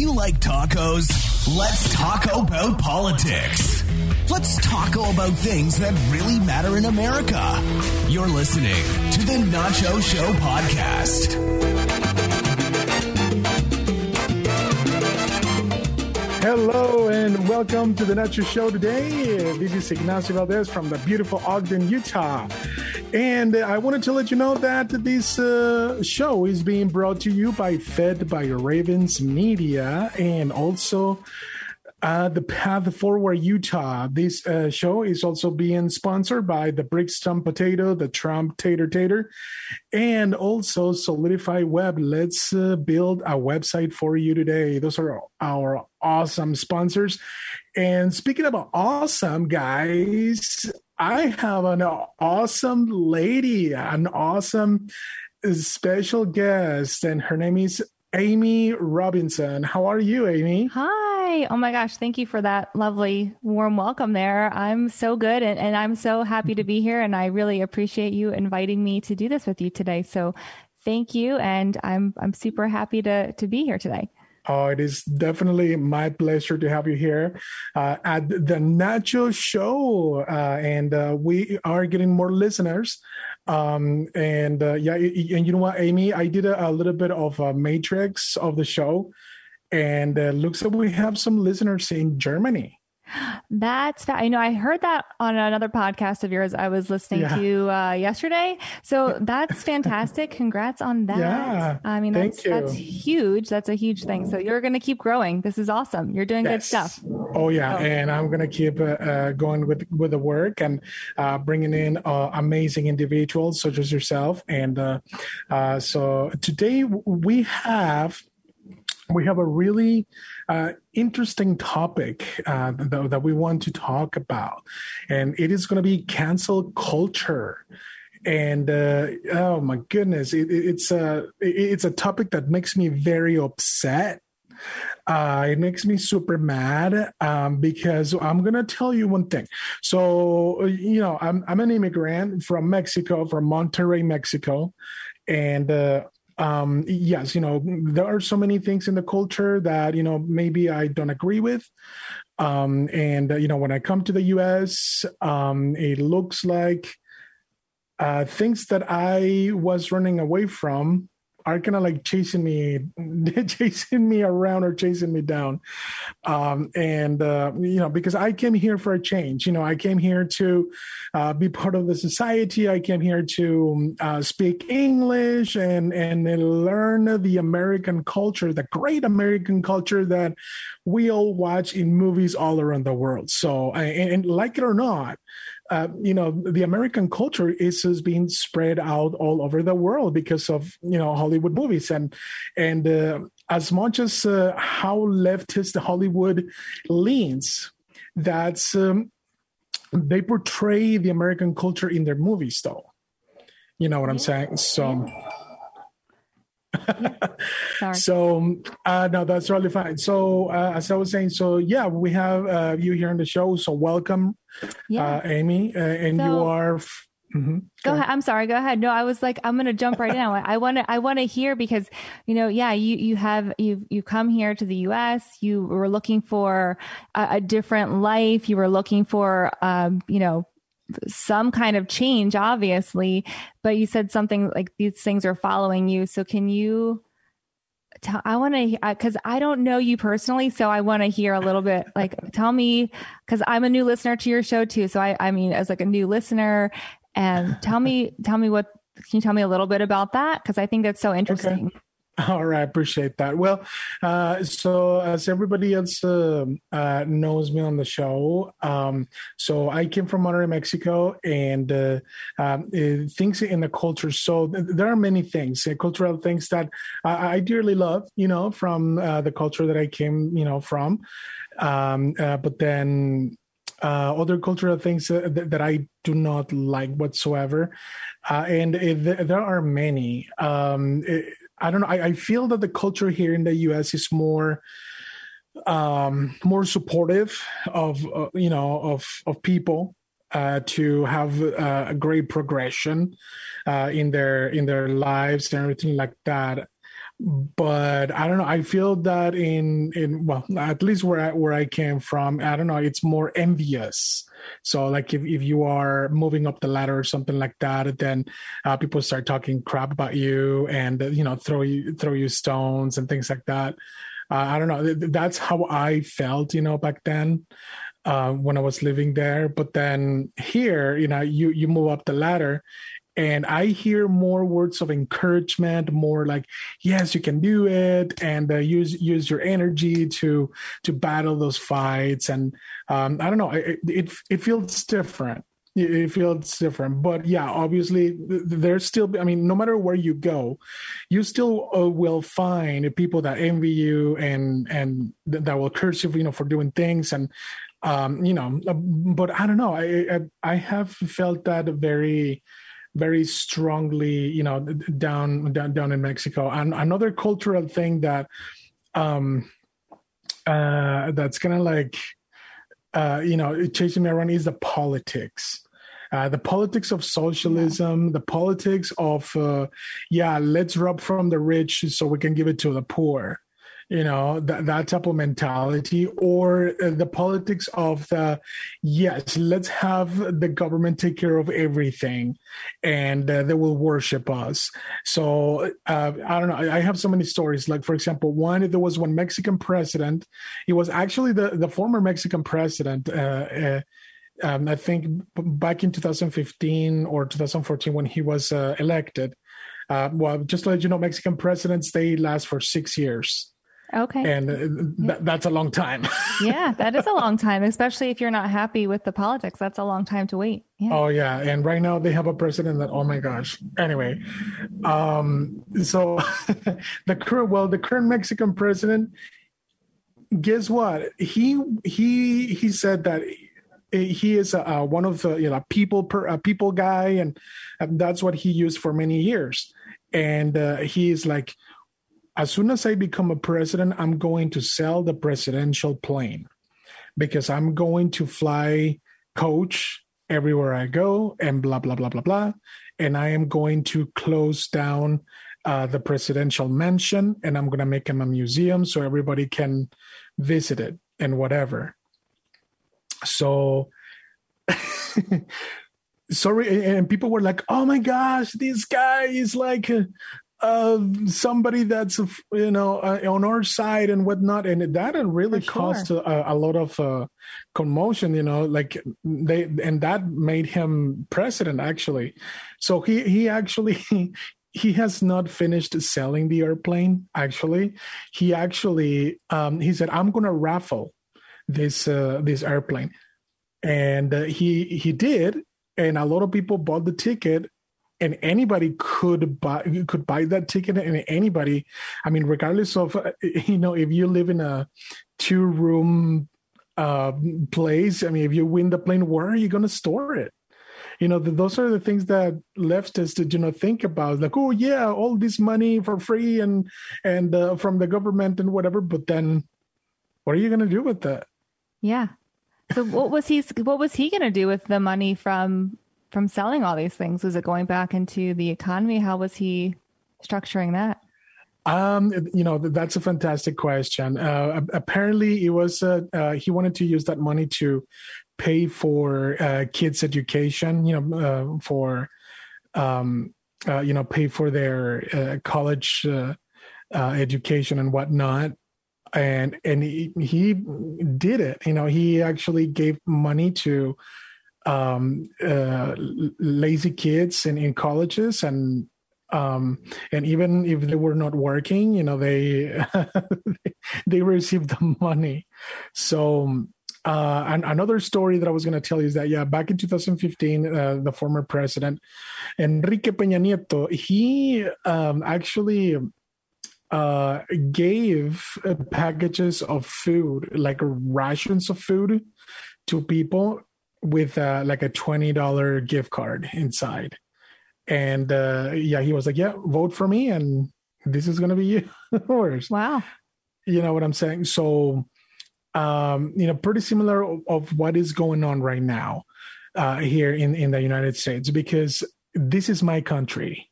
you like tacos? Let's taco about politics. Let's taco about things that really matter in America. You're listening to the Nacho Show podcast. Hello and welcome to the Nacho Show today. This is Ignacio Valdez from the beautiful Ogden, Utah. And I wanted to let you know that this uh, show is being brought to you by Fed by Ravens Media and also uh, the Path Forward Utah. This uh, show is also being sponsored by the Brixton Potato, the Trump Tater Tater, and also Solidify Web. Let's uh, build a website for you today. Those are our awesome sponsors. And speaking about awesome, guys, I have an awesome lady, an awesome special guest, and her name is Amy Robinson. How are you, Amy? Hi. Oh my gosh. Thank you for that lovely, warm welcome there. I'm so good and, and I'm so happy to be here. And I really appreciate you inviting me to do this with you today. So thank you. And I'm, I'm super happy to, to be here today. Oh, it is definitely my pleasure to have you here uh, at the Nacho Show. Uh, and uh, we are getting more listeners. Um, and uh, yeah, and you know what, Amy, I did a, a little bit of a matrix of the show, and uh, looks like we have some listeners in Germany. That's I know I heard that on another podcast of yours I was listening yeah. to uh, yesterday. So that's fantastic. Congrats on that. Yeah, I mean that's that's huge. That's a huge thing. So you're going to keep growing. This is awesome. You're doing yes. good stuff. Oh yeah, oh. and I'm going to keep uh, uh, going with with the work and uh, bringing in uh, amazing individuals such as yourself. And uh, so today we have we have a really uh, interesting topic uh, that, that, we want to talk about, and it is going to be cancel culture. And uh, oh my goodness, it, it's a it's a topic that makes me very upset. Uh, it makes me super mad um, because I'm gonna tell you one thing. So you know, I'm I'm an immigrant from Mexico, from Monterrey, Mexico, and uh, um, yes, you know, there are so many things in the culture that, you know, maybe I don't agree with. Um, and, uh, you know, when I come to the US, um, it looks like uh, things that I was running away from are kind of like chasing me, chasing me around or chasing me down. Um, and, uh, you know, because I came here for a change, you know, I came here to uh, be part of the society. I came here to uh, speak English and, and learn the American culture, the great American culture that we all watch in movies all around the world. So, and, and like it or not, uh, you know the American culture is, is being spread out all over the world because of you know Hollywood movies and and uh, as much as uh, how leftist Hollywood leans, that's um, they portray the American culture in their movies though. You know what I'm saying? So. so uh, no, that's really fine. So uh, as I was saying, so yeah, we have uh, you here on the show. So welcome, yeah. uh, Amy, uh, and so, you are. F- mm-hmm. Go, ahead. I'm sorry. Go ahead. No, I was like, I'm going to jump right in. I want to, I want to hear because, you know, yeah, you, you have, you, you come here to the U.S. You were looking for a, a different life. You were looking for, um, you know, some kind of change, obviously, but you said something like these things are following you. So can you tell, I want to, cause I don't know you personally. So I want to hear a little bit, like, tell me, cause I'm a new listener to your show too. So I, I mean, as like a new listener and tell me, tell me what, can you tell me a little bit about that? Cause I think that's so interesting. Okay. All right, appreciate that. Well, uh, so as everybody else uh, uh, knows me on the show, um, so I came from Monterrey, Mexico, and uh, um, uh, things in the culture. So th- there are many things, uh, cultural things that I-, I dearly love, you know, from the culture that I came, you know, from. Um, but then uh, other cultural things th- that I do not like whatsoever. Uh, and it, there are many. Um, it, I don't know. I, I, feel that the culture here in the U.S. is more um, more supportive of uh, you know of of people uh, to have uh, a great progression uh, in their in their lives and everything like that. but I don't know. I feel that in in well, at least where I, where I came from, I don't know. It's more envious. So like if if you are moving up the ladder or something like that, then uh, people start talking crap about you and uh, you know throw you throw you stones and things like that. Uh, I don't know. That's how I felt, you know, back then uh, when I was living there. But then here, you know, you you move up the ladder, and I hear more words of encouragement, more like, "Yes, you can do it," and uh, use use your energy to to battle those fights. And um, I don't know, it, it it feels different it feels different but yeah obviously there's still i mean no matter where you go you still uh, will find people that envy you and and that will curse you you know for doing things and um, you know, uh, but I don't know. I, I, I have felt that very very strongly, you know, down down down in Mexico. And another cultural thing that um uh that's kind of like uh you know chasing me around is the politics. Uh, the politics of socialism, yeah. the politics of, uh, yeah, let's rob from the rich so we can give it to the poor you know that, that type of mentality or uh, the politics of the yes let's have the government take care of everything and uh, they will worship us. So uh, i don't know i have so many stories. Like for example one there was one mexican president. He was actually the, the former mexican president uh, uh, um, i think back in 2015 or 2014 when he was uh, elected. Well just to let you know mexican presidents they last for six years Okay. And uh, th- that's a long time. yeah, that is a long time, especially if you're not happy with the politics. That's a long time to wait. Yeah. Oh yeah, and right now they have a president that oh my gosh. Anyway, um so the current well, the current Mexican president guess what? He he he said that he is uh, one of the you know people per uh, people guy and, and that's what he used for many years and uh, he is like as soon as I become a president, I'm going to sell the presidential plane because I'm going to fly coach everywhere I go and blah, blah, blah, blah, blah. And I am going to close down uh, the presidential mansion and I'm going to make him a museum so everybody can visit it and whatever. So, sorry. And people were like, oh my gosh, this guy is like, of somebody that's you know uh, on our side and whatnot. And that really sure. caused a, a, lot of uh, commotion you know like they and that made him president actually. So he he actually he has not finished selling the airplane actually. He actually um, he said i'm gonna raffle this uh, this airplane. And uh, he he did. And a lot of people bought the ticket and anybody could buy could buy that ticket and anybody i mean regardless of uh, you know if you live in a two room uh, place i mean if you win the plane where are you going to store it? You know the, those are the things that leftists you know think about like oh yeah all this money for free and and uh, from the government and whatever but then what are you going to do with that? Yeah. So what was he what was he going to do with the money from from selling all these things? Was it going back into the economy? How was he structuring that? Um, you know, that's a fantastic question. Uh, apparently, it was uh, uh, he wanted to use that money to pay for uh, kids' education. You know, uh, for um, uh, you know, pay for their college education and whatnot. And and he, he did it. You know, he actually gave money to um, uh, lazy kids in, in colleges and um, and even if they were not working, you know, they they received the money. So, uh, and another story that I was going to tell you is that yeah, back in 2015, uh, the former president Enrique Peña Nieto he um, actually uh, gave packages of food, like rations of food, to people with uh, like a $20 gift card inside. And uh, yeah, he was like, yeah, vote for me. And this is going to be yours. Wow. You know what I'm saying? So, um, you know, pretty similar of, of what is going on right now uh, here in, in the United States, because this is my country.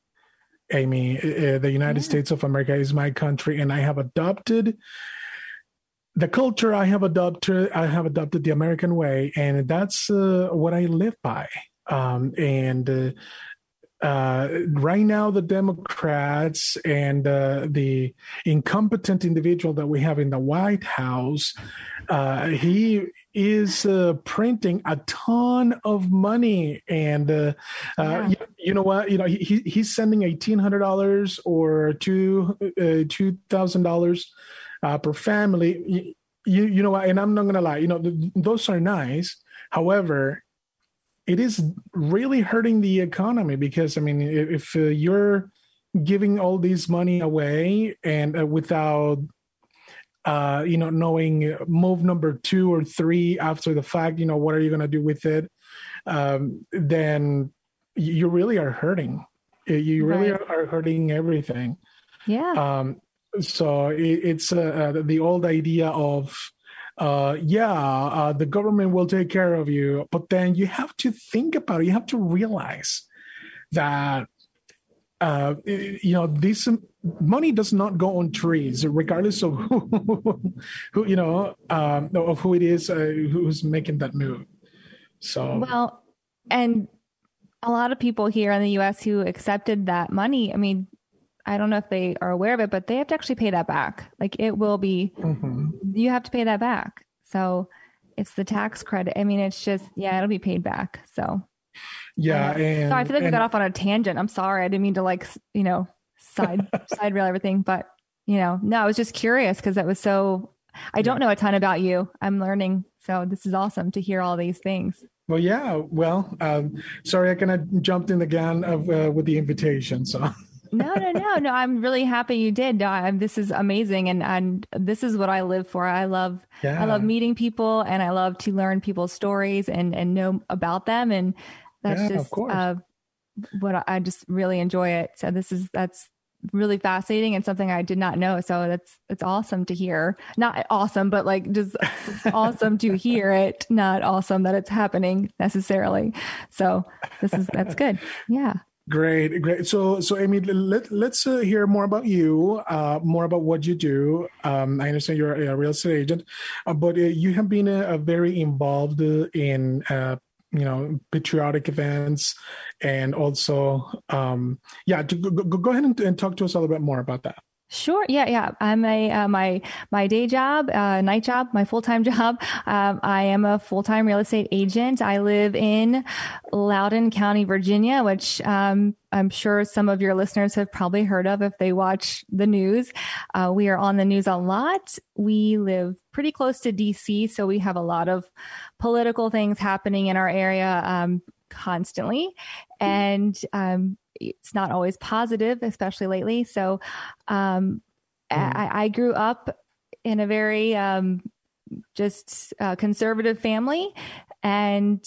Amy. Uh, the United yeah. States of America is my country, and I have adopted the culture I have adopted, I have adopted the American way, and that's uh, what I live by. Um, and uh, uh, right now, the Democrats and uh, the incompetent individual that we have in the White House, uh, he is uh, printing a ton of money and uh, uh yeah. uh, you, you, know what you know he, he's sending $1800 or two, $2000 uh, per family. You, you know what? And I'm not going to lie, you know, th- those are nice. However, it is really hurting the economy because, I mean, if, if uh, you're giving all this money away and uh, without uh, you know, knowing uh, move number two or three after the fact, you know, what are you going to do with it? Um, then you really are hurting. You really right. are, hurting everything. Yeah. Um, so it, it's uh, uh the old idea of uh, yeah, uh, the government will take care of you. But then you have to think about it. You have to realize that, uh, you know, this money does not go on trees, regardless of who, who you know, um, of who it is uh, who's making that move. So, well, and a lot of people here in the U.S. who accepted that money. I mean, I don't know if they are aware of it, but they have to actually pay that back. Like it will be, mm-hmm. you have to pay that back. So it's the tax credit. I mean, it's just, yeah, it'll be paid back. So, yeah. And, so I feel like and, I got off on a tangent. I'm sorry. I didn't mean to like, you know, side, side rail everything, but you know, no, I was just curious because that was so, I don't know a ton about you. I'm learning. So this is awesome to hear all these things. Well, yeah. Well, um, sorry, I kind of jumped in again of, uh, with the invitation. So no, no, no, no. I'm really happy you did. I'm, this is amazing, and and this is what I live for. I love yeah. I love meeting people, and I love to learn people's stories and and know about them, and that's yeah, just uh, what I, I just really enjoy it. So this is that's really fascinating and something I did not know. So that's it's awesome to hear. Not awesome, but like just awesome to hear it. Not awesome that it's happening necessarily. So this is that's good. Yeah. Great, great. So, so Amy, let, let's uh, hear more about you, uh, more about what you do. Um, I understand you're a real estate agent, uh, but uh, you have been uh, very involved in, uh, you know, patriotic events, and also, um, yeah. To, go, go ahead and, and talk to us a little bit more about that. Sure. Yeah. Yeah. I'm a, uh, my, my day job, uh, night job, my full-time job. Um, I am a full-time real estate agent. I live in Loudoun County, Virginia, which, um, I'm sure some of your listeners have probably heard of if they watch the news. Uh, we are on the news a lot. We live pretty close to DC, so we have a lot of political things happening in our area um, constantly. And um, it's not always positive, especially lately. So um, mm. I, I, grew up in a very um, just uh, conservative family. And,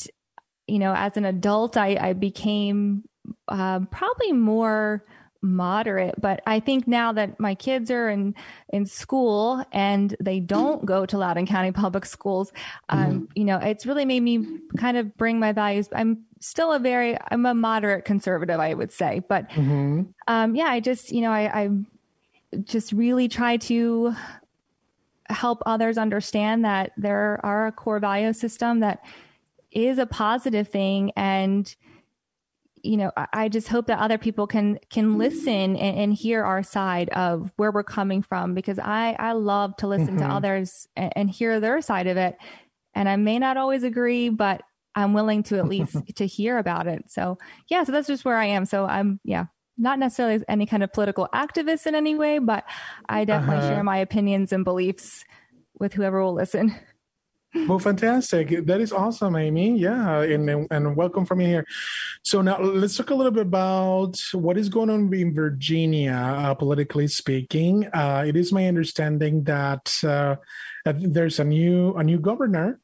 you know, as an adult, I, I became uh, probably more moderate but i think now that my kids are in in school and they don't go to loudoun county public schools um, mm-hmm. you know it's really made me kind of bring my values i'm still a very i'm a moderate conservative i would say but mm-hmm. um, yeah i just you know I, I just really try to help others understand that there are a core value system that is a positive thing and you know i just hope that other people can can listen and, and hear our side of where we're coming from because i i love to listen mm-hmm. to others and, and, hear their side of it and i may not always agree but i'm willing to at least to hear about it so yeah so that's just where i am so i'm yeah not necessarily any kind of political activist in any way but i definitely uh-huh. share my opinions and beliefs with whoever will listen well, fantastic. That is awesome, Amy. Yeah, and and welcome from me here. So now let's talk a little bit about what is going on in Virginia, uh, politically speaking. Uh, it is my understanding that uh, there's a new a new governor.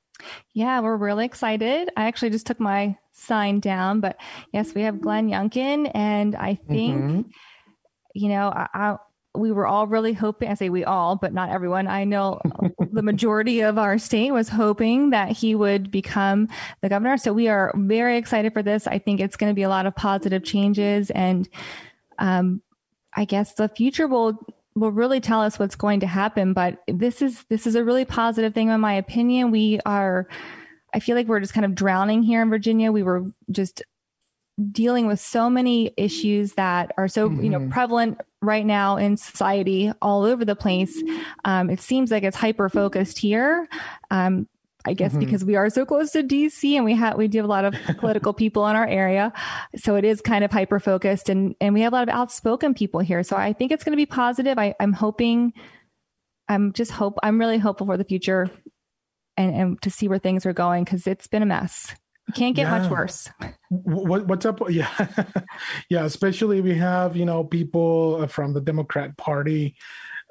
Yeah, we're really excited. I actually just took my sign down, but yes, we have Glenn Youngkin, and I think. Mm-hmm. You know, I, we were all really hoping, I say we all, but not everyone. I know the majority of our state was hoping that he would become the governor. So we are very excited for this. I think it's going to be a lot of positive changes and um, I guess the future will will really tell us what's going to happen. But this is this is a really positive thing, in my opinion. We are. I feel like we're just kind of drowning here in Virginia. We were just dealing with so many issues that are so mm-hmm. you know mm-hmm. prevalent right now in society all over the place um, it seems like it's hyper focused here um, I guess mm-hmm. because we are so close to DC and we have we do have a lot of political people in our area, so it is kind of hyper focused and and we have a lot of outspoken people here. So I think it's going to be positive. I, I'm hoping, I'm just hope I'm really hopeful for the future, and and to see where things are going because it's been a mess. Can't get yeah. much worse. What, what's up? Yeah, yeah. Especially we have you know people from the Democrat Party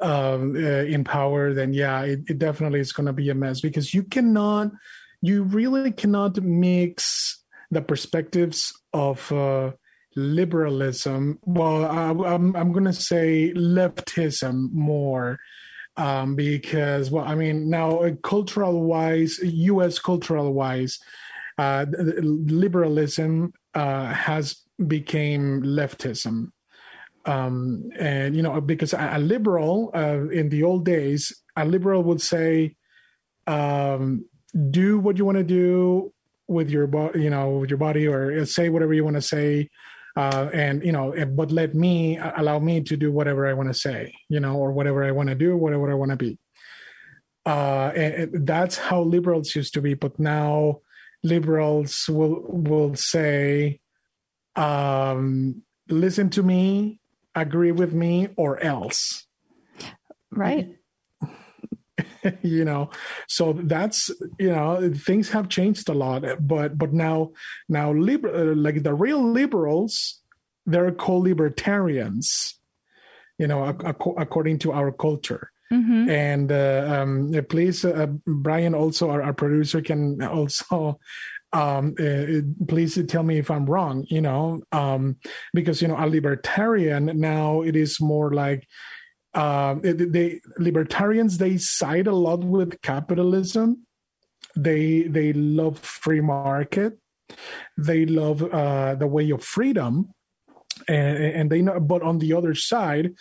um, uh, in power, then yeah, it, it definitely is going to be a mess because you cannot, you really cannot mix the perspectives of uh, liberalism. Well, I, I'm I'm going to say leftism more. Um, because well, I mean, now uh, cultural wise, U.S. cultural wise, uh, liberalism uh, has became leftism. Um, and you know because a, liberal uh, in the old days a liberal would say um, do what you want to do with your body you know with your body or say whatever you want to say uh, and you know but let me uh, allow me to do whatever i want to say you know or whatever i want to do whatever i want to be. Uh, and, and that's how liberals used to be but now liberals will will say um, listen to me agree with me or else. Right. you know so that's you know things have changed a lot but but now now liber- uh, like the real liberals they're called libertarians you know ac- according to our culture mm-hmm. and uh, um, please uh, brian also our, our, producer can also um, uh, please tell me if I'm wrong, you know, um, because, you know, a libertarian now it is more like, uh, they libertarians, they side a lot with capitalism. They, they love free market. They love uh, the way of freedom. And, and they know, but on the other side,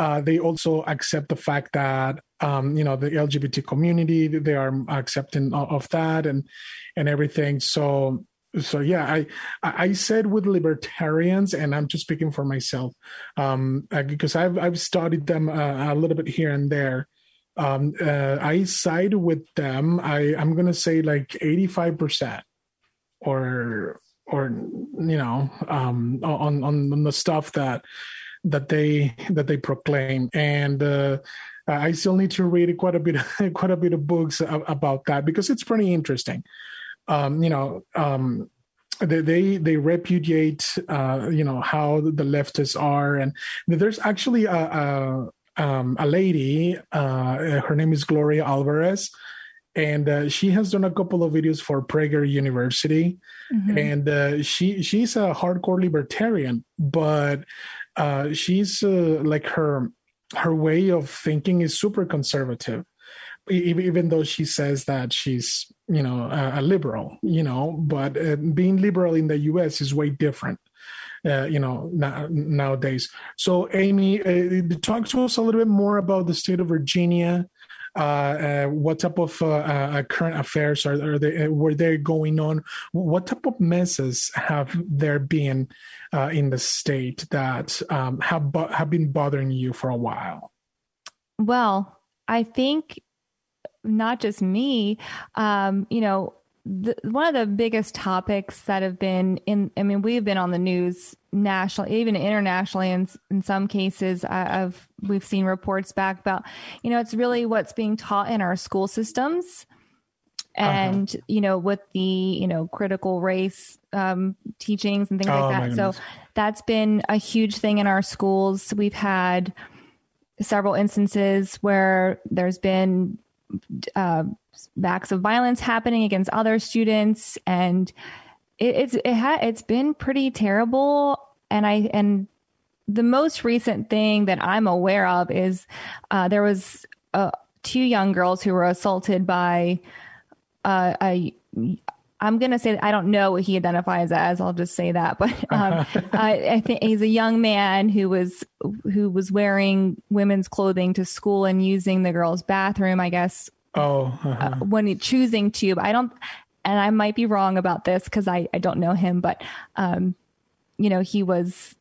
uh, they also accept the fact that um, you know the LGBT community they are accepting of that and and everything. So so yeah, I I said with libertarians, and I'm just speaking for myself um, because I've I've studied them uh, a little bit here and there. Um, uh, I side with them. I I'm gonna say like 85 percent or or you know um, on on the stuff that that they that they proclaim and uh, I still need to read quite a bit quite a bit of books about that because it's pretty interesting. Um, you know, um, they they, they repudiate uh, you know how the leftists are, and there's actually a a, um, a lady. Uh, her name is Gloria Alvarez and uh, she has done a couple of videos for Prager University, mm-hmm. and uh, she she's a hardcore libertarian, but uh, she's uh, like her her way of thinking is super conservative. Even though she says that she's you know a, liberal you know but uh, being liberal in the us is way different uh, you know na- nowadays. So amy uh, talk to us a little bit more about the state of virginia what type of uh, uh, current affairs are, are they were they going on? What type of messes have there been in the state that um, have have been bothering you for a while? Well, I think not just me. Um, you know, the, one of the biggest topics that have been in, I mean, we've been on the news nationally, even internationally, in, in some cases, I've, we've seen reports back about, you know, it's really what's being taught in our school systems. Uh-huh. And, uh-huh. you know, with the, you know, critical race um, teachings and things oh, like that. So that's been a huge thing in our schools. We've had several instances where there's been uh, acts of violence happening against other students, and it, it's it ha- it's been pretty terrible. And I and the most recent thing that I'm aware of is uh, there was uh, two young girls who were assaulted by uh, a I'm going to say I don't know what he identifies as. I'll just say that, but um, I, I, think he's a young man who was who was wearing women's clothing to school and using the girls' bathroom. I guess. Oh, uh-huh. uh, when he, choosing to, I don't, and I might be wrong about this because I I don't know him, but um, you know, he was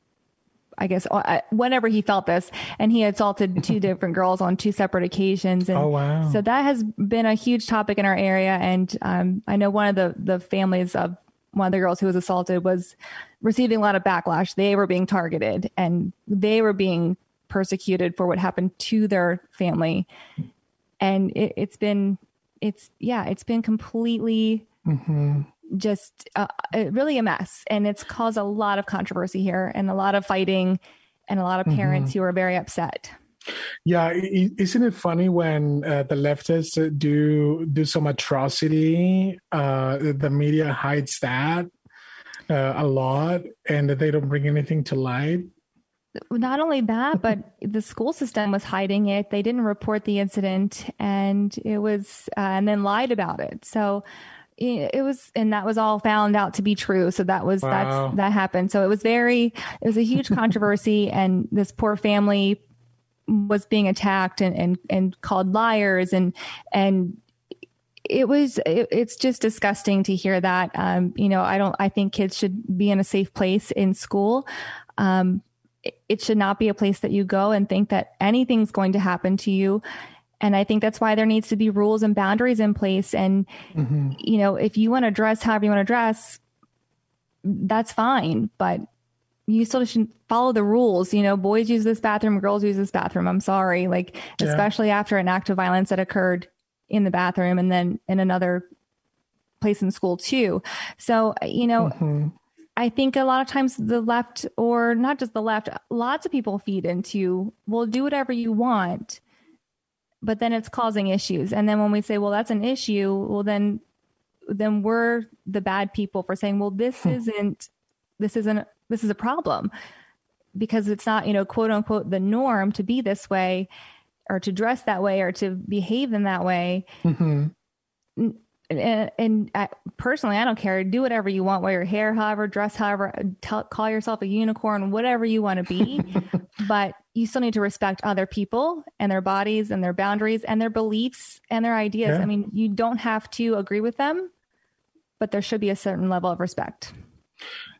I guess, uh, whenever he felt this. And he assaulted two different girls on two separate occasions. And oh, wow. So that has been a huge topic in our area. And um, I know one of the, the families of one of the girls who was assaulted was receiving a lot of backlash. They were being targeted and they were being persecuted for what happened to their family. And it, has been, it's, yeah, it's been completely. Mm-hmm just uh, really a mess. And it's caused a lot of controversy here and a lot of fighting and a lot of parents mm-hmm. who are very upset. Yeah, isn't it funny when uh, the leftists do do some atrocity? Uh, the media hides that uh, a lot, and they don't bring anything to light. Not only that, but the school system was hiding it. They didn't report the incident, and it was, uh, and then lied about it. So it was and that was all found out to be true. So that was wow. that's that happened. So it was very it was a huge controversy and this poor family was being attacked and and, and called liars. And and it was it, it's just disgusting to hear that um, you know i don't i think kids should be in a safe place in school. Um, it, it should not be a place that you go and think that anything's going to happen to you and I think that's why there needs to be rules and boundaries in place. And, mm-hmm. you know, if you want to dress however you want to dress, that's fine. But you still should follow the rules. You know, boys use this bathroom, girls use this bathroom. I'm sorry. Like, yeah. especially after an act of violence that occurred in the bathroom and then in another place in school too. So, you know, mm-hmm. I think a lot of times the left, or not just the left, lots of people feed into, well, do whatever you want but then it's causing issues. And then when we say, well, that's an issue, well, then, then we're the bad people for saying, well, this hmm. isn't, this isn't, this is a problem because it's not, you know, quote unquote, the norm to be this way or to dress that way or to behave in that way. Mm-hmm and, and I, personally, I don't care. Do whatever you want. Wear your hair, however, dress, however, tell, call yourself a unicorn, whatever you want to be. but you still need to respect other people and their bodies and their boundaries and their beliefs and their ideas. Yeah. I mean, you don't have to agree with them, but there should be a certain level of respect.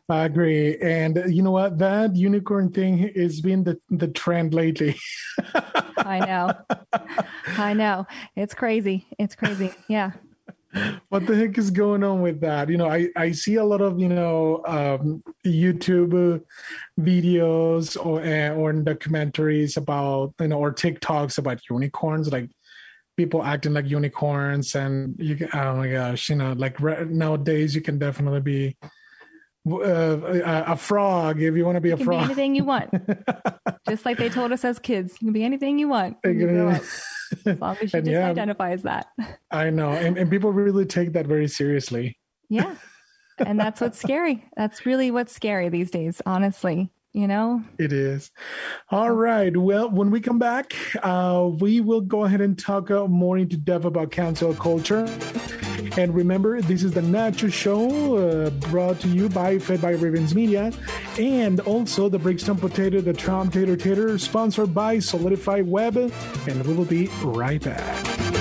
I agree. And you know what? That unicorn thing has been the, the trend lately. I know. I know. It's crazy. It's crazy. Yeah what the heck is going on with that? You know, I, I see a lot of, you know, um, YouTube videos or, uh, or documentaries about, you know, or TikToks about unicorns, like people acting like unicorns. And you can, oh my gosh, you know, like re- nowadays you can definitely be uh, a frog if you want to be you a frog. Be anything you want. Just like they told us as kids, you can be anything you want. As long as you just yeah, identify as that. I know. And, and people really take that very seriously. Yeah. And that's what's scary. That's really what's scary these days, honestly you know it is all right well when we come back uh, we will go ahead and talk uh, more into depth about cancel culture and remember, this is the Nacho Show uh, brought to you by Fed by Ravens Media and also the Brixton Potato, the Trump Tater Tater, sponsored by Solidify Web. And we will be right back.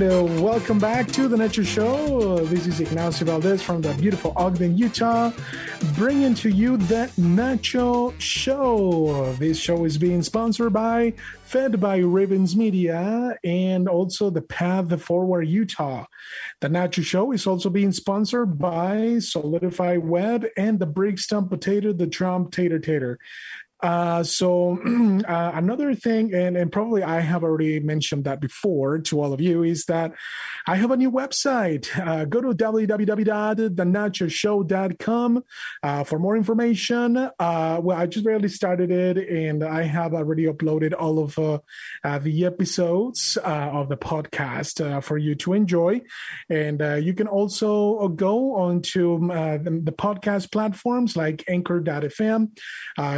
Welcome back to the Nacho Show. This is Ignacio Valdez from the beautiful Ogden, Utah, bringing to you the Nacho Show. This show is being sponsored by Fed by Ravens Media and also the Path Forward Utah. The Nacho Show is also being sponsored by Solidify Web and the Brixton Potato, the Trump Tater Tater. Uh, so uh, another thing, and, and probably I have already mentioned that before to all of you, is that I have a new website. Uh, go to www.thenachoshow.com uh, for more information. Uh, well, I just barely started it, and I have already uploaded all of uh, uh, the episodes of the podcast for you to enjoy. And you can also go onto the, the podcast platforms like Anchor.fm.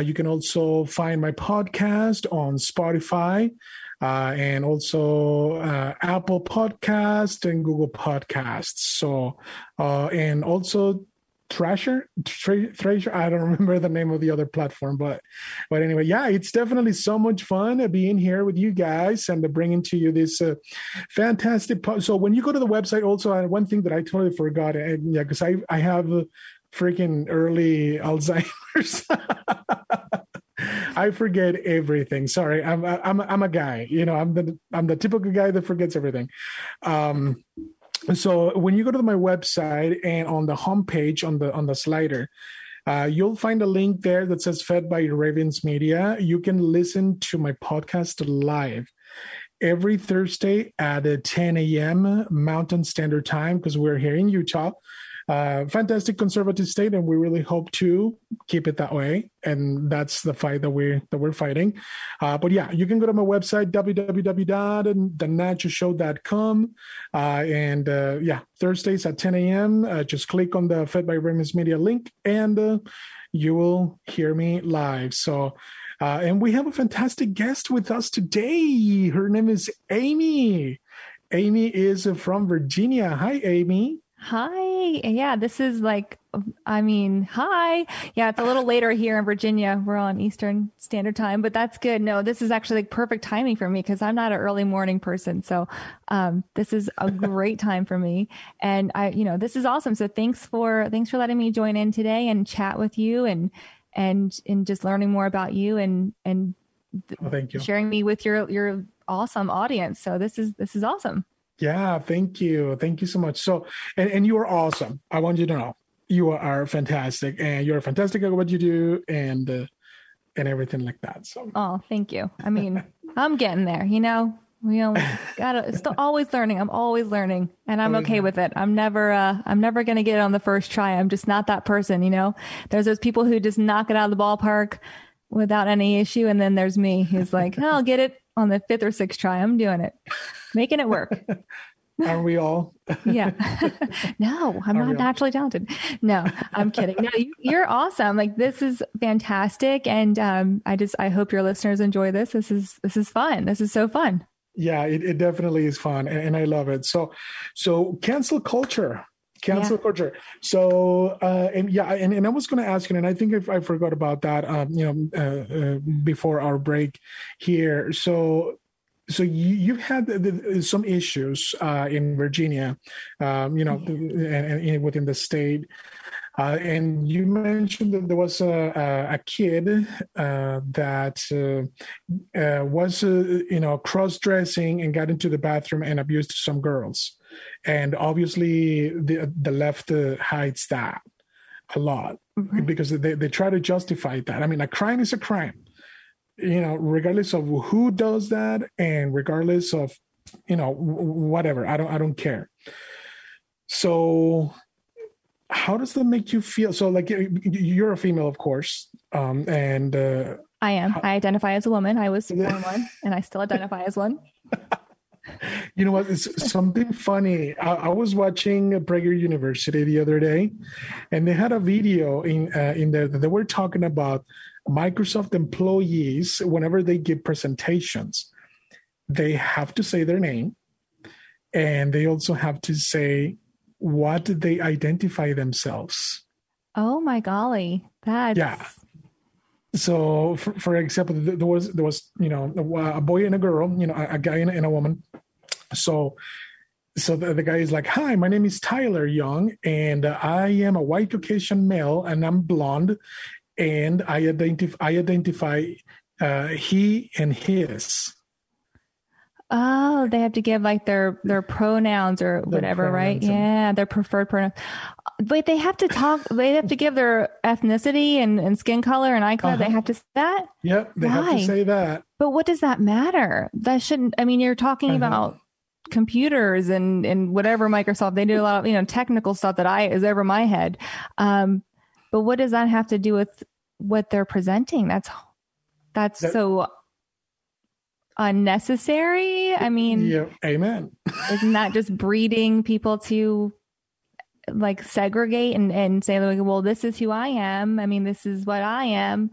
You can also find my podcast on Spotify. Uh, and also uh, Apple Podcast and Google Podcasts. So, uh, and also Thrasher, Thrasher. I don't remember the name of the other platform, but but anyway, yeah, it's definitely so much fun being here with you guys and bringing to you this uh, fantastic. Po- so when you go to the website, also uh, one thing that I totally forgot, and yeah, because I I have uh, freaking early Alzheimer's. I forget everything. Sorry, I'm I'm I'm a guy. You know, I'm the I'm the typical guy that forgets everything. Um, so when you go to my website and on the homepage on the on the slider, uh, you'll find a link there that says "Fed by Ravens Media." You can listen to my podcast live every Thursday at uh, 10 a.m. Mountain Standard Time because we're here in Utah uh, fantastic conservative state, and we really hope to keep it that way. And that's the fight that we're that we're fighting. Uh, but yeah, you can go to my website www.thenachoshow.com, uh, and uh, yeah, Thursdays at 10 a.m. Uh, just click on the Fed by Ravens Media link, and uh, you will hear me live. So. And we have a fantastic guest with us today. Her name is Amy. Amy is from Virginia. Hi, Amy. Hi. Yeah, this is like, I mean, hi. Yeah, it's a little later here in Virginia. We're on Eastern Standard Time, but that's good. No, this is actually like perfect timing for me because I'm not an early morning person. So, um, this is a great time for me. And I, you know, this is awesome. So thanks for, thanks for letting me join in today and chat with you and, and, and just learning more about you and, and thank you. sharing me with your, your awesome audience. So this is, this is awesome. Yeah, thank you. Thank you so much. So, and, and you are awesome. I want you to know you are fantastic and you're fantastic at what you do and, uh, and everything like that. So, oh, thank you. I mean, I'm getting there, you know, we only gotta still always learning. I'm always learning and I'm okay with it. I'm never, uh, I'm never going to get it on the first try. I'm just not that person, you know, there's those people who just knock it out of the ballpark without any issue. And then there's me who's like, oh, I'll get it on the fifth or sixth try. I'm doing it, making it work. Are we all? yeah. no, I'm Are not naturally talented. No, I'm kidding. No, you, are awesome. Like this is fantastic, and um, I just I hope your listeners enjoy this. This is this is fun. This is so fun. Yeah, it, it definitely is fun, and, and I love it. So, so cancel culture cancel yeah. culture so uh and yeah and, and i was going to ask you and i think I, I forgot about that um you know uh, uh, before our break here so so you, you've had the, the, some issues uh, in Virginia, um, you know, and, and, within the state. Uh, and you mentioned that there was a, a, kid uh, that uh, uh, was, uh, you know, cross-dressing and got into the bathroom and abused some girls. And obviously, the the left hides that a lot mm-hmm. because they, they try to justify that. I mean, a crime is a crime you know, regardless of who does that and regardless of, you know, whatever. I don't I don't care. So how does that make you feel? So like you're a female, of course. Um and uh I am. How- I identify as a woman. I was born one and I still identify as one. you know what? It's something funny. I, I, was watching Prager University the other day, and they had a video in uh, in there that they were talking about Microsoft employees, whenever they give presentations, they have to say their name and they also have to say what they identify themselves. Oh my golly. That's yeah. So, for, for example, there was there was you know a boy and a girl, you know, a, guy and a, and a woman. So, so the, the, guy is like, "Hi, my name is Tyler Young, and I am a white Caucasian male, and I'm blonde, and I identify I identify uh, he and his. Oh, they have to give like their their pronouns or their whatever, pronouns right? Yeah, their preferred pronouns. But they have to talk. They have to give their ethnicity and, and skin color and eye color. Uh-huh. They have to say that. Yep, they have to say that. But what does that matter? That shouldn't. I mean, you're talking Uh-huh. about computers and and whatever Microsoft. They do a lot of you know technical stuff that I is over my head. Um, but what does that have to do with what they're presenting? That's that's That- so unnecessary. I mean, Yeah, amen. isn't that just breeding people to like segregate and, and say like well this is who i am i mean this is what i am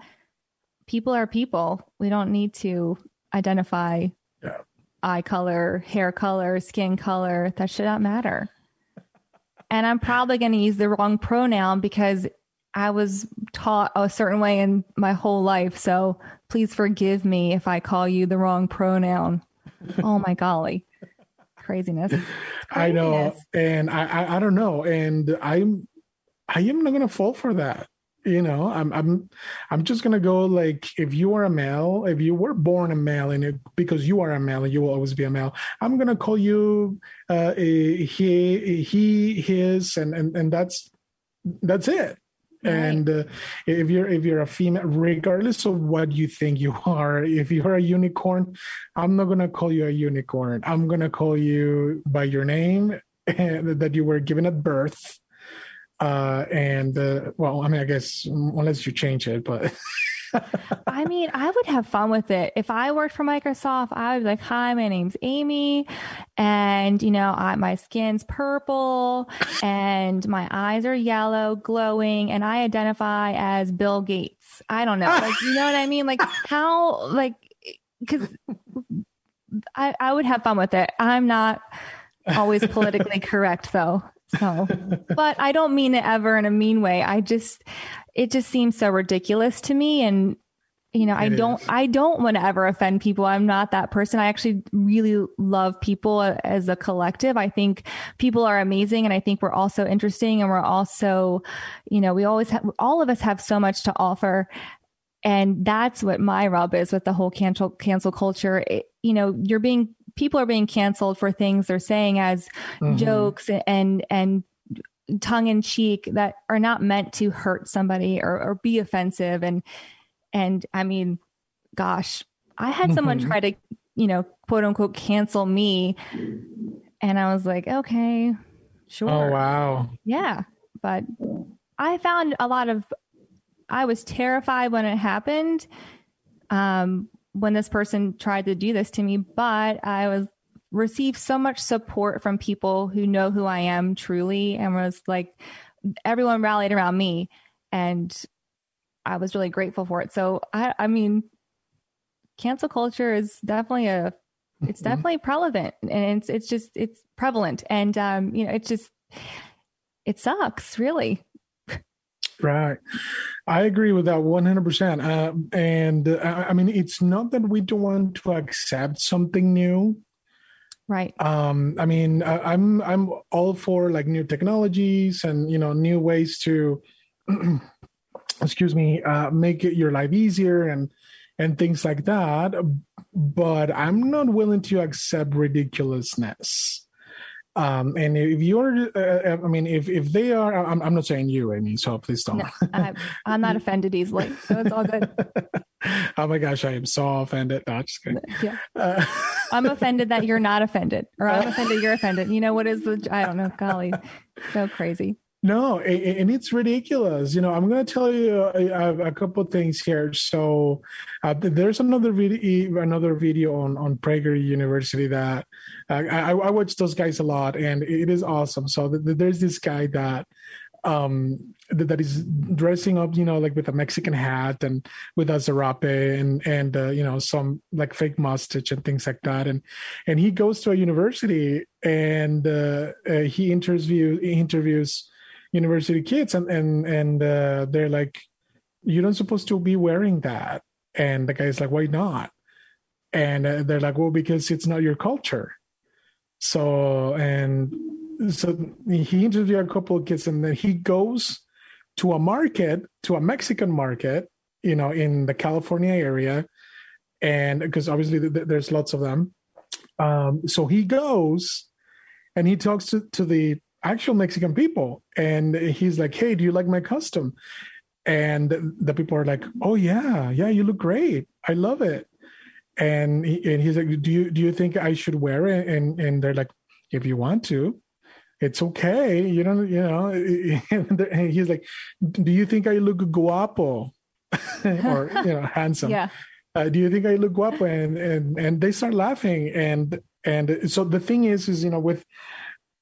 people are people we don't need to identify Yeah. eye color hair color skin color that should not matter and i'm probably going to use the wrong pronoun because i was taught a certain way in my whole life so please forgive me if i call you the wrong pronoun oh my golly craziness I know, and I, I I don't know, and I'm I am not gonna fall for that. You know, I'm I'm I'm just gonna go like if you are a male, if you were born a male, and it, because you are a male, you will always be a male. I'm gonna call you uh, he, he, his, and and and that's that's it. Right. And uh, if you're if you're a female, regardless of what you think you are, if you're a unicorn, I'm not gonna call you a unicorn. I'm gonna call you by your name that you were given at birth. Uh, and uh, well, I mean, I guess unless you change it, but I mean, I would have fun with it. If I worked for Microsoft, I would be like, hi, my name's Amy. And, you know, I, my skin's purple and my eyes are yellow, glowing, and I identify as Bill Gates. I don't know. Like, you know what I mean? Like, how, like, because I, I would have fun with it. I'm not always politically correct, though. So, but I don't mean it ever in a mean way. I just, it just seems so ridiculous to me. And, you know, I don't, is. I don't want to ever offend people. I'm not that person. I actually really love people uh, as a collective. I think people are amazing. And I think we're also interesting. And we're also, you know, we always have, all of us have so much to offer. And that's what my rub is with the whole cancel, cancel culture. It, you know, you're being, people are being canceled for things they're saying as Mhm. jokes and and tongue in cheek that are not meant to hurt somebody or, or be offensive and and I mean, gosh, I had someone Mhm. try to, you know, quote unquote cancel me and I was like, okay, sure. oh wow, Yeah. But I found a lot of I was terrified when it happened. Um when this person tried to do this to me, but I was received so much support from people who know who I am truly and was like everyone rallied around me and I was really grateful for it. So I I mean cancel culture is definitely a it's Mhm. definitely prevalent and it's it's just it's prevalent and um you know it's just it sucks really Right. I agree with that 100%. Uh, and uh, I mean, it's not that we don't want to accept something new. right Um, I mean, I, I'm I'm all for like new technologies and you know new ways to, excuse me, uh, make it your life easier and and things like that. But I'm not willing to accept ridiculousness. Um, and if you're, uh, I mean, if if they are, I'm, I'm not saying you, Amy. So please don't. no, i'm not offended easily so it's all good oh my gosh, I am so offended. No, just kidding. yeah Uh, i'm offended that you're not offended or i'm offended you're offended you know what is the i don't know golly so crazy no, and it's ridiculous. You know, I'm going to tell you a, a couple things here. So, uh, there's another video, another video on on Prager University that uh, I, I watch those guys a lot, and it is awesome. So th- th- there's this guy that um th- that is dressing up you know like with a mexican hat and with a zarape and and uh, you know some like fake mustache and things like that and and he goes to a university and uh, uh, he interviews interviews university kids and and and uh, they're like you don't supposed to be wearing that. And the guy's like why not? And uh, they're like well because it's not your culture. So and so he interviewed a couple of kids and then he goes to a market to a mexican market you know in the california area. And because obviously th- there's lots of them. Um, so he goes and he talks to, to the actual Mexican people. And he's like, Hey, do you like my costume? And the people are like, Oh yeah, yeah, you look great. I love it. And he, and he's like, Do you do you think I should wear it? And and they're like, If you want to, it's okay. You don't, you know. And he's like, Do you think I look guapo? or you know, handsome. Yeah. Uh, do you think I look guapo? And and and they start laughing. And and so the thing is, is you know, with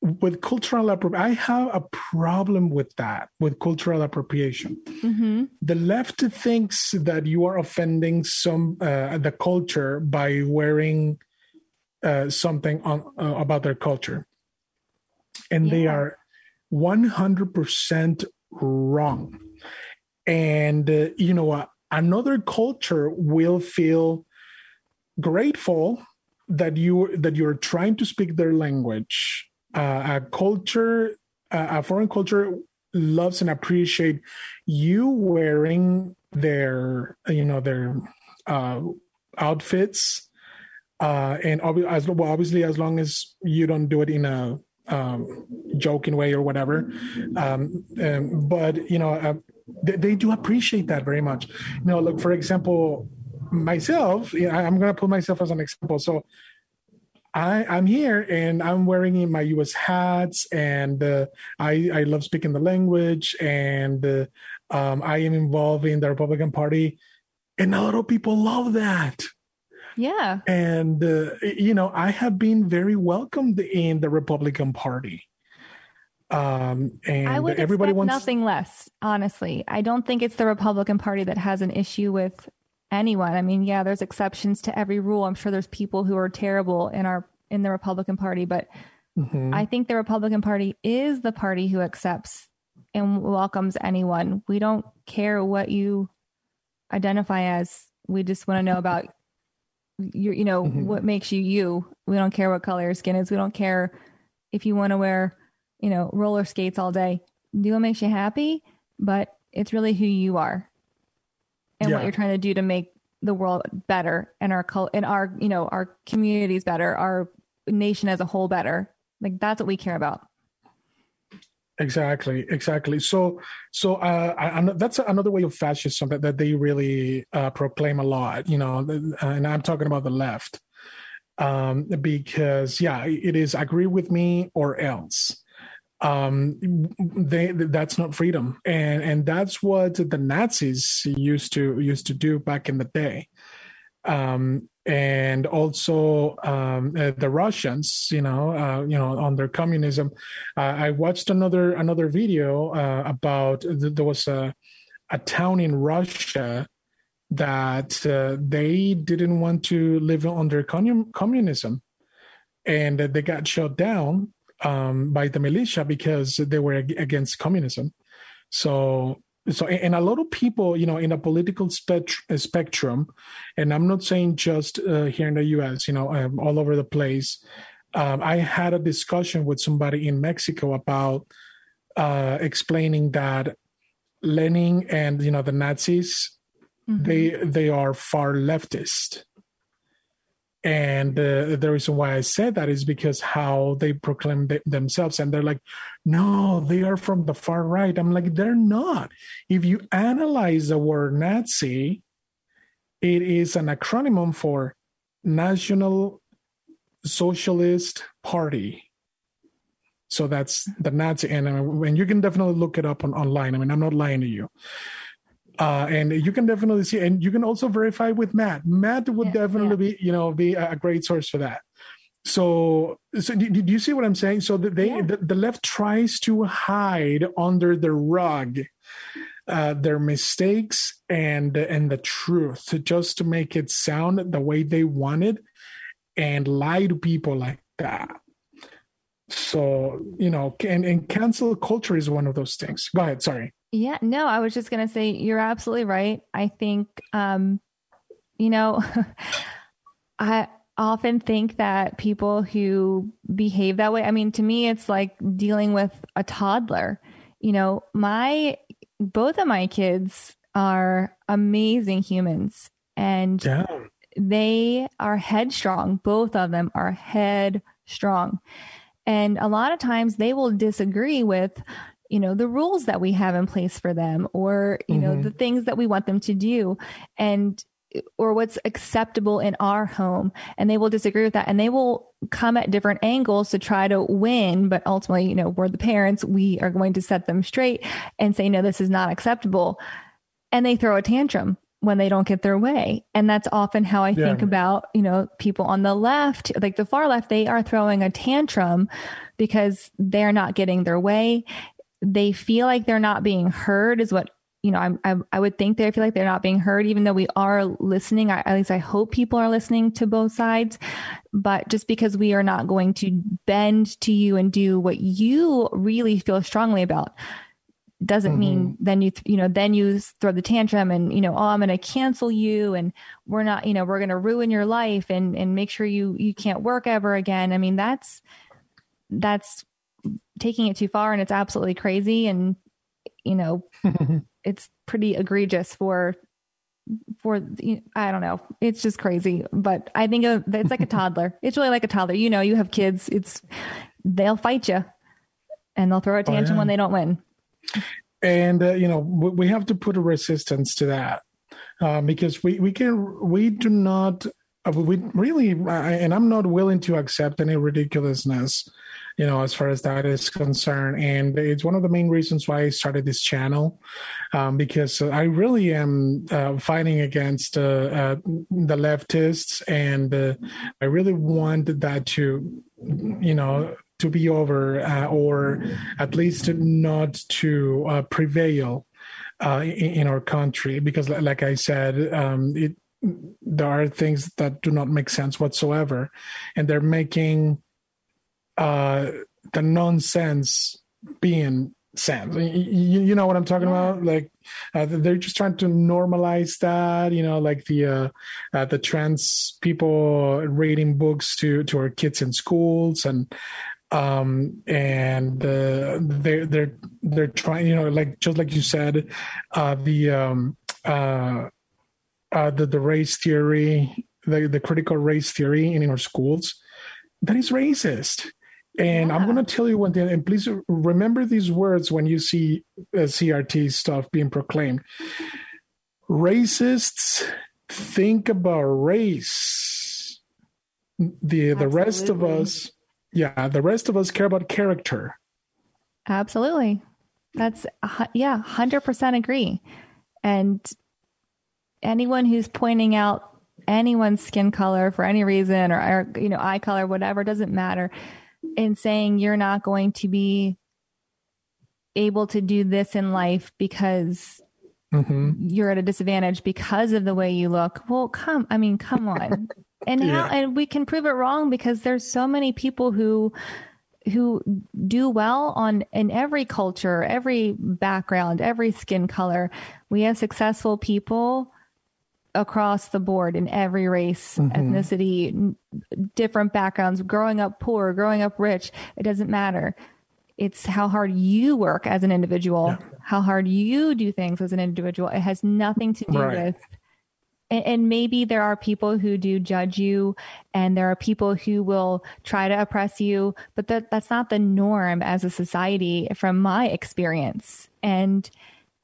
with cultural appropriation, I have a problem with that, with cultural appropriation. Mm-hmm. The left thinks that you are offending some uh, the culture by wearing uh, something on uh, about their culture, and yeah. they are one hundred percent wrong. And uh, you know, another culture will feel grateful that you that you're trying to speak their language uh, a culture, uh, a foreign culture loves and appreciate you wearing their, you know, their uh, outfits, uh, and ob- as well, obviously, as long as you don't do it in a um, joking way or whatever. Um, um, but you know, uh, they, they, do appreciate that very much. You know, look for example, myself. You I'm going to put myself as an example. So I, I'm here and I'm wearing my U.S. hats, and uh, I I love speaking the language, and uh, um, I am involved in the Republican Party, and a lot of people love that. Yeah, and uh, you know I have been very welcomed in the Republican Party. Um, and I would everybody wants nothing less. Honestly, I don't think it's the Republican Party that has an issue with anyone. I mean, yeah, there's exceptions to every rule. I'm sure there's people who are terrible in our in the Republican Party, but mm-hmm. I think the Republican Party is the party who accepts and welcomes anyone. We don't care what you identify as. We just want to know about your, you know, mm-hmm. what makes you you. We don't care what color your skin is. We don't care if you want to wear, you know, roller skates all day. Do what makes you happy, but it's really who you are and yeah. what you're trying to do to make the world better and our cult and our you know our communities better our nation as a whole better. Like that's what we care about. Exactly exactly. So so uh I, that's another way of fascism that, that they really uh, proclaim a lot you know and i'm talking about the left um because yeah it is agree with me or else um they that's not freedom and and that's what the nazis used to used to do back in the day um and also um, uh, the Russians, you know, uh, you know, under communism. Uh, I watched another another video uh, about there was a a town in Russia that uh, they didn't want to live under communism, and they got shut down um, by the militia because they were against communism. So, so, and a lot of people, you know, in a political spect- spectrum, and I'm not saying just uh, here in the U.S., you know, um, all over the place. Um, I had a discussion with somebody in Mexico about uh, explaining that Lenin and you know the Nazis, mm-hmm. they they are far leftist and uh, the reason why I said that is because how they proclaim th- themselves, and they're like, "No, they are from the far right." I'm like, "They're not." If you analyze the word Nazi, it is an acronym for National Socialist Party. So that's the Nazi, and, uh, and you can definitely look it up on online. I mean, I'm not lying to you. Uh, and you can definitely see, and you can also verify with Matt. Matt would yeah, definitely yeah. be, you know, be a great source for that. So, so do, do you see what I'm saying? So that they, yeah. the, the, left tries to hide under the rug uh, their mistakes and and the truth, just to make it sound the way they wanted, and lie to people like that. So you know, and, and cancel culture is one of those things. Go ahead. Sorry. Yeah, no, I was just going to say you're absolutely right. I think, um, you know, I often think that people who behave that way, I mean, to me, it's like dealing with a toddler. You know, my, both of my kids are amazing humans and yeah. they are headstrong. Both of them are headstrong. And a lot of times they will disagree with, you know, the rules that we have in place for them or, you mm-hmm. know, the things that we want them to do. And or what's acceptable in our home and they will disagree with that and they will come at different angles to try to win but ultimately you know we're the parents we are going to set them straight and say no this is not acceptable and they throw a tantrum when they don't get their way and that's often how i yeah. think about you know people on the left like the far left they are throwing a tantrum because they're not getting their way they feel like they're not being heard is what you know, I'm, I, I would think they feel like they're not being heard, even though we are listening. I, at least I hope people are listening to both sides. But just because we are not going to bend to you and do what you really feel strongly about doesn't mm-hmm. mean then you you know then you throw the tantrum and you know oh I'm going to cancel you and we're not you know we're going to ruin your life and and make sure you you can't work ever again. I mean that's that's taking it too far and it's absolutely crazy and you know it's pretty egregious for for I don't know. It's just crazy, but I think it's like a toddler. It's really like a toddler. You know, you have kids. It's they'll fight you, and they'll throw a tantrum oh, yeah. when they don't win. And uh, you know, we have to put a resistance to that uh, because we we can we do not we really and I'm not willing to accept any ridiculousness you know, as far as that is concerned. And it's one of the main reasons why I started this channel, um, because I really am uh, fighting against uh, uh, the leftists, and uh, I really want that to, you know, to be over, uh, or at least not to uh, prevail in, in, our country. Because, like I said, um, it there are things that do not make sense whatsoever, and they're making uh, the nonsense being sense. You, you, know what I'm talking yeah. about? Like uh, they're just trying to normalize that. You know, like the uh, uh, the trans people reading books to to our kids in schools and um and uh, they're they're they're trying you know like just like you said uh the um uh uh the the race theory the the critical race theory in our schools that is racist and yeah. I'm going to tell you one thing, and please remember these words when you see uh, CRT stuff being proclaimed. Racists think about race. The the rest of us, yeah, the rest of us care about character. Absolutely, that's yeah, hundred percent agree. And anyone who's pointing out anyone's skin color for any reason or, or you know eye color, whatever, doesn't matter and saying you're not going to be able to do this in life because mm-hmm. you're at a disadvantage because of the way you look. Well, come, I mean, come on. And yeah. how, and we can prove it wrong because there's so many people who who do well on in every culture, every background, every skin color. We have successful people across the board in every race, mm-hmm. ethnicity, different backgrounds, growing up poor, growing up rich. It doesn't matter. It's how hard you work as an individual, yeah. how hard you do things as an individual. It has nothing to do right. with. And, and maybe there are people who do judge you, and there are people who will try to oppress you, but that that's not the norm as a society, from my experience. And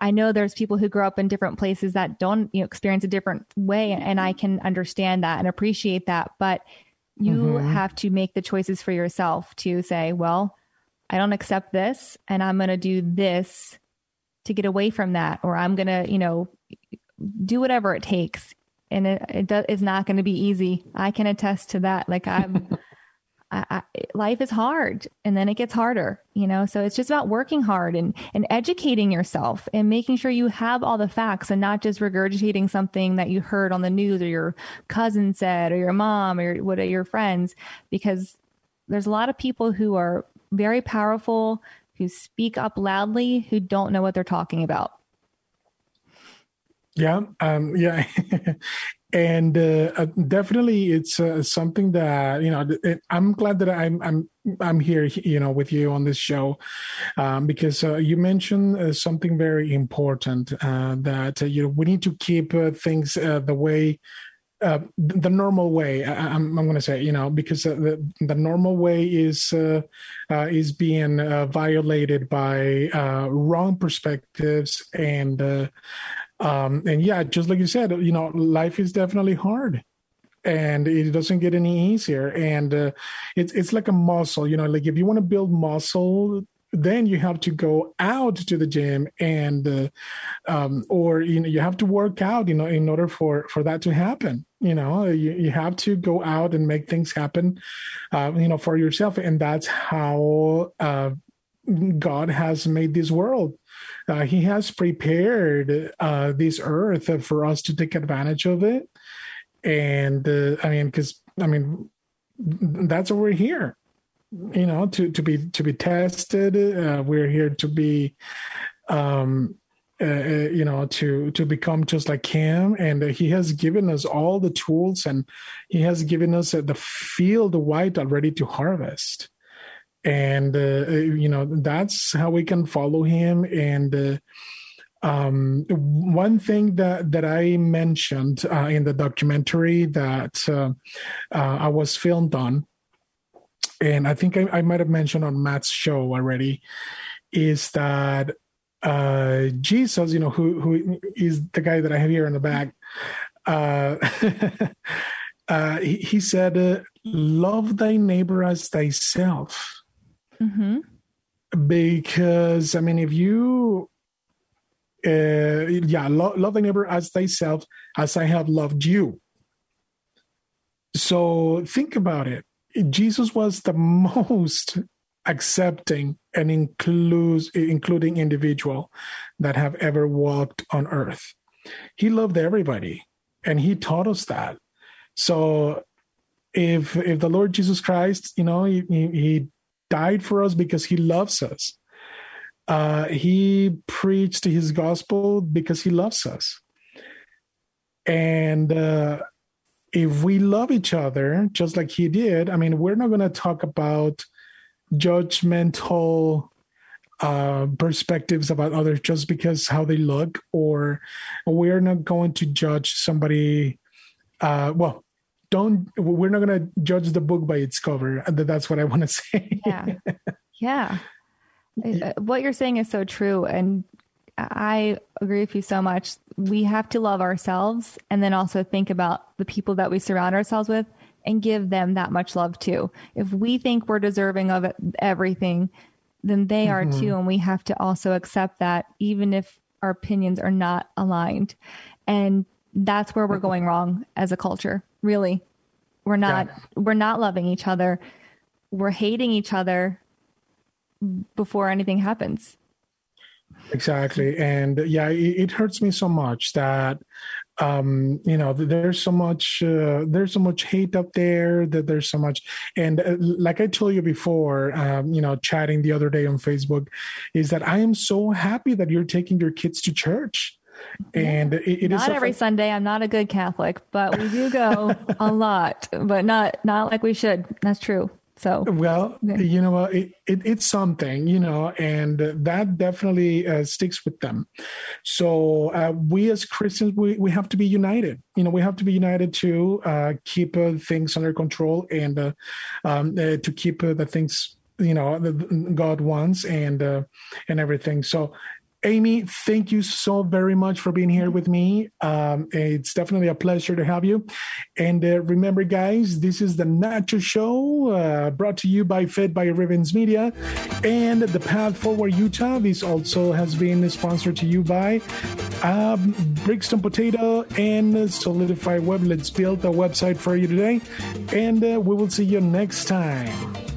I know there's people who grow up in different places that don't you know, experience a different way, and I can understand that and appreciate that. But you mm-hmm. have to make the choices for yourself to say, well, I don't accept this, and I'm going to do this to get away from that, or I'm going to, you know, do whatever it takes. And it, it does, it's not going to be easy. I can attest to that. Like I'm. I, I, life is hard and then it gets harder, you know? So it's just about working hard and, and educating yourself and making sure you have all the facts and not just regurgitating something that you heard on the news or your cousin said or your mom or what are your friends, because there's a lot of people who are very powerful, who speak up loudly, who don't know what they're talking about. Yeah, um, yeah, and uh, uh, definitely it's uh, something that you know i'm glad that i'm i'm i'm here you know with you on this show um, because uh, you mentioned uh, something very important uh, that you know we need to keep things the way the normal way. I, am going to say, you know, because the the normal way is is being violated by wrong perspectives and um, and yeah, just like you said, you know, life is definitely hard. And it doesn't get any easier, and it's it's like a muscle, you know. Like if you want to build muscle, then you have to go out to the gym and uh, um, or you know you have to work out you know in order for for that to happen you know you, you have to go out and make things happen uh, you know for yourself and that's how uh, god has made this world uh, he has prepared uh, this earth for us to take advantage of it. And uh, i mean because i mean that's why we're here you know to to be to be tested. Uh, we're here to be um uh, uh, you know to to become just like him. And uh, he has given us all the tools and he has given us uh, the field white already to harvest and uh, uh, you know that's how we can follow him and um, one thing that that I mentioned in the documentary that I was filmed on and I think I, I might have mentioned on Matt's show already, is that uh, Jesus, you know, who who is the guy that I have here in the back, uh, uh, he, he, said, uh, "Love thy neighbor as thyself." Mm-hmm. Because I mean, if you, uh, yeah, lo- love the neighbor as thyself, as I have loved you. So think about it Jesus was the most accepting and includes including individual that have ever walked on earth. He loved everybody and he taught us that. So if if the Lord Jesus Christ, you know, he, he died for us because he loves us. Uh, he preached his gospel because he loves us. And uh, if we love each other just like he did, I mean, we're not going to talk about judgmental uh, perspectives about others just because how they look, or we're not going to judge somebody. Uh, well, don't we're not going to judge the book by its cover. That's what I want to say. yeah, yeah. Uh, what you're saying is so true, and I agree with you so much. We have to love ourselves and then also think about the people that we surround ourselves with and give them that much love too. If we think we're deserving of everything, then they mm-hmm. are too. And we have to also accept that even if our opinions are not aligned. And that's where we're going wrong as a culture, really. We're not yeah. we're not loving each other. We're hating each other before anything happens. Exactly. And yeah, it, it hurts me so much that um you know there's so much uh, there's so much hate up there that there's so much and uh, like i told you before um you know chatting the other day on facebook is that i am so happy that you're taking your kids to church and it, it not every sunday i'm not a good catholic but we do go a lot but not not like we should that's true so, well, yeah. you know, uh, it, it, it's something, you know, and that definitely uh, sticks with them. So, uh, we as Christians, we, we have to be united. You know, we have to be united to uh, keep uh, things under control and uh, um, to keep the things you know God wants and and everything. So Amy, thank you so very much for being here with me. Um, it's definitely a pleasure to have you. And uh, remember, guys, this is the Nacho Show uh, brought to you by Fed by Ribbons Media and the Path Forward Utah. This also has been sponsored to you by um, Brixton Potato and Solidify Web. Let's build a website for you today. And uh, we will see you next time.